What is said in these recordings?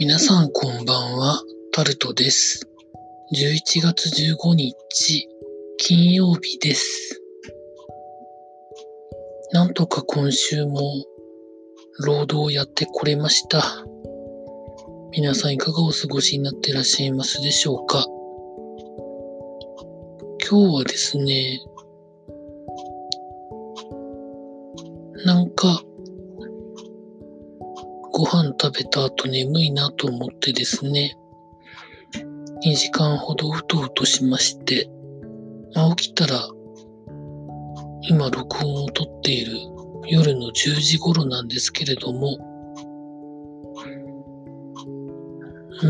皆さんこんばんは、タルトです。11月15日、金曜日です。なんとか今週も労働をやってこれました。皆さんいかがお過ごしになってらっしゃいますでしょうか今日はですね、なんか、ご飯食べた後眠いなと思ってですね、2時間ほどうとうとしまして、まあ、起きたら、今録音を撮っている夜の10時頃なんですけれども、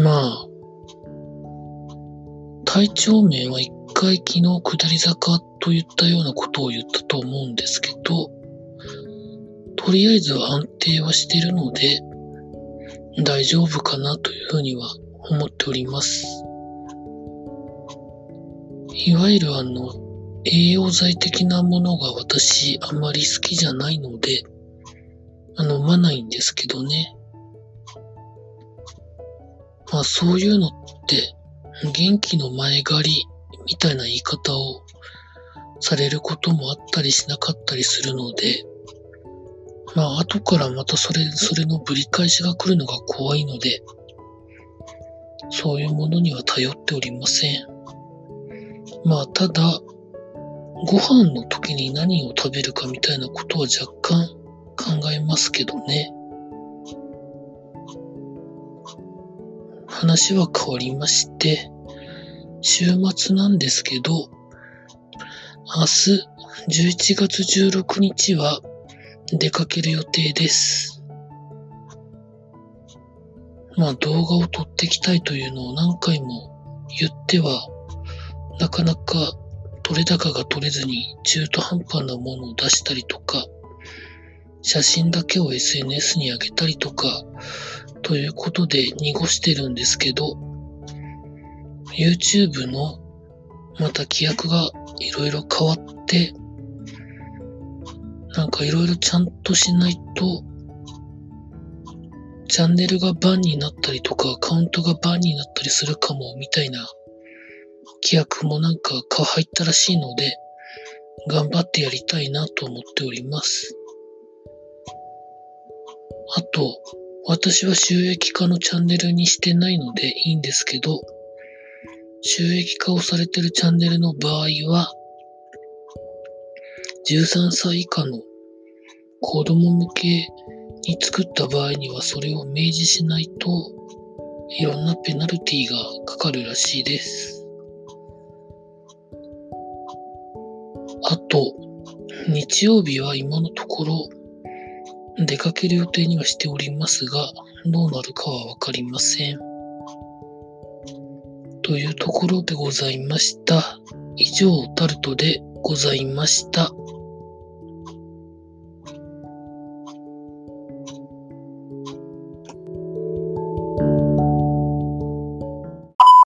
まあ、体調面は一回昨日下り坂といったようなことを言ったと思うんですけど、とりあえずは安定はしてるので、大丈夫かなというふうには思っております。いわゆるあの、栄養剤的なものが私あまり好きじゃないので、あの、飲まないんですけどね。まあそういうのって、元気の前借りみたいな言い方をされることもあったりしなかったりするので、まあ後からまたそれ、それのぶり返しが来るのが怖いので、そういうものには頼っておりません。まあただ、ご飯の時に何を食べるかみたいなことは若干考えますけどね。話は変わりまして、週末なんですけど、明日11月16日は出かける予定です。まあ動画を撮ってきたいというのを何回も言っては、なかなか撮れ高が取れずに中途半端なものを出したりとか、写真だけを SNS に上げたりとか、ということで濁してるんですけど、YouTube のまた規約がいろいろ変わって、なんかいろいろちゃんとしないと、チャンネルがバンになったりとか、アカウントがバンになったりするかも、みたいな規約もなんか入ったらしいので、頑張ってやりたいなと思っております。あと、私は収益化のチャンネルにしてないのでいいんですけど、収益化をされてるチャンネルの場合は、13歳以下の子供向けに作った場合にはそれを明示しないといろんなペナルティがかかるらしいです。あと、日曜日は今のところ出かける予定にはしておりますが、どうなるかはわかりません。というところでございました。以上、タルトでございました。